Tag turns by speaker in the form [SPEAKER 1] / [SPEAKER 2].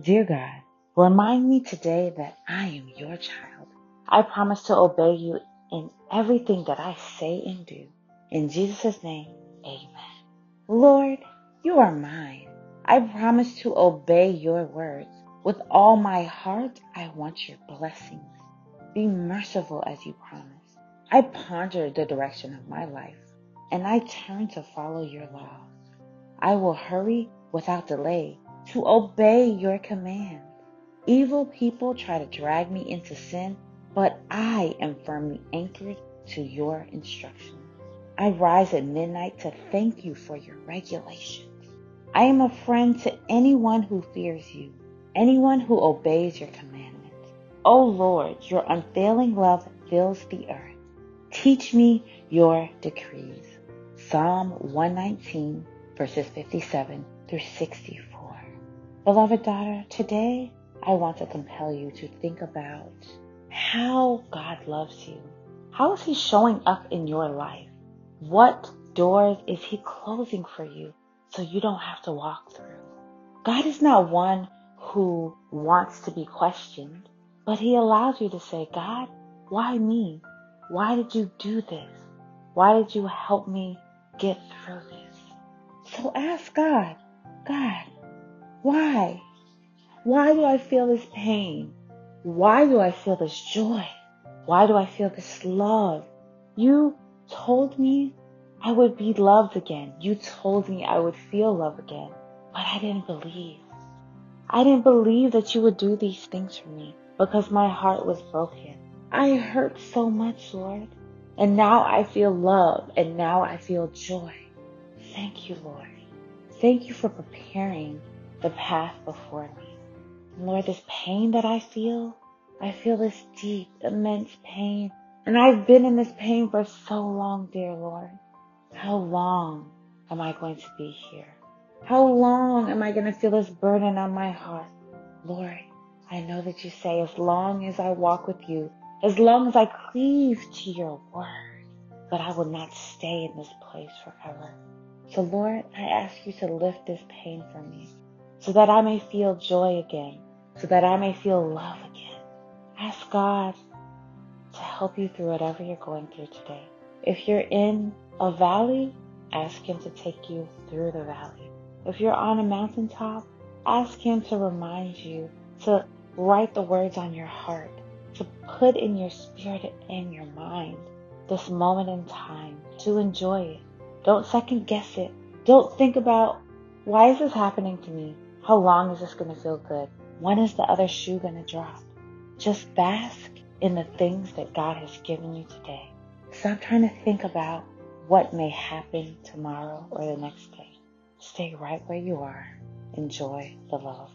[SPEAKER 1] Dear God, remind me today that I am your child. I promise to obey you in everything that I say and do. In Jesus' name, amen. Lord, you are mine. I promise to obey your words. With all my heart, I want your blessings. Be merciful as you promise. I ponder the direction of my life and I turn to follow your laws. I will hurry without delay to obey your command. Evil people try to drag me into sin, but I am firmly anchored to your instructions. I rise at midnight to thank you for your regulations. I am a friend to anyone who fears you, anyone who obeys your commandments. O oh Lord, your unfailing love fills the earth. Teach me your decrees. Psalm 119, verses 57 through 64. Beloved daughter, today I want to compel you to think about how God loves you. How is He showing up in your life? What doors is He closing for you so you don't have to walk through? God is not one who wants to be questioned, but He allows you to say, God, why me? Why did you do this? Why did you help me get through this? So ask God, God, why? Why do I feel this pain? Why do I feel this joy? Why do I feel this love? You told me I would be loved again. You told me I would feel love again, but I didn't believe. I didn't believe that you would do these things for me because my heart was broken. I hurt so much, Lord. And now I feel love and now I feel joy. Thank you, Lord. Thank you for preparing the path before me. And Lord, this pain that I feel, I feel this deep, immense pain and I've been in this pain for so long, dear Lord. How long am I going to be here? How long am I going to feel this burden on my heart? Lord, I know that you say, as long as I walk with you, as long as I cleave to your word, but I will not stay in this place forever. So, Lord, I ask you to lift this pain from me so that I may feel joy again, so that I may feel love again. Ask God to help you through whatever you're going through today. If you're in a valley, ask Him to take you through the valley. If you're on a mountaintop, ask Him to remind you to write the words on your heart, to put in your spirit and your mind this moment in time, to enjoy it. Don't second guess it. Don't think about why is this happening to me? How long is this going to feel good? When is the other shoe going to drop? Just bask in the things that God has given you today. Stop trying to think about what may happen tomorrow or the next day. Stay right where you are. Enjoy the love.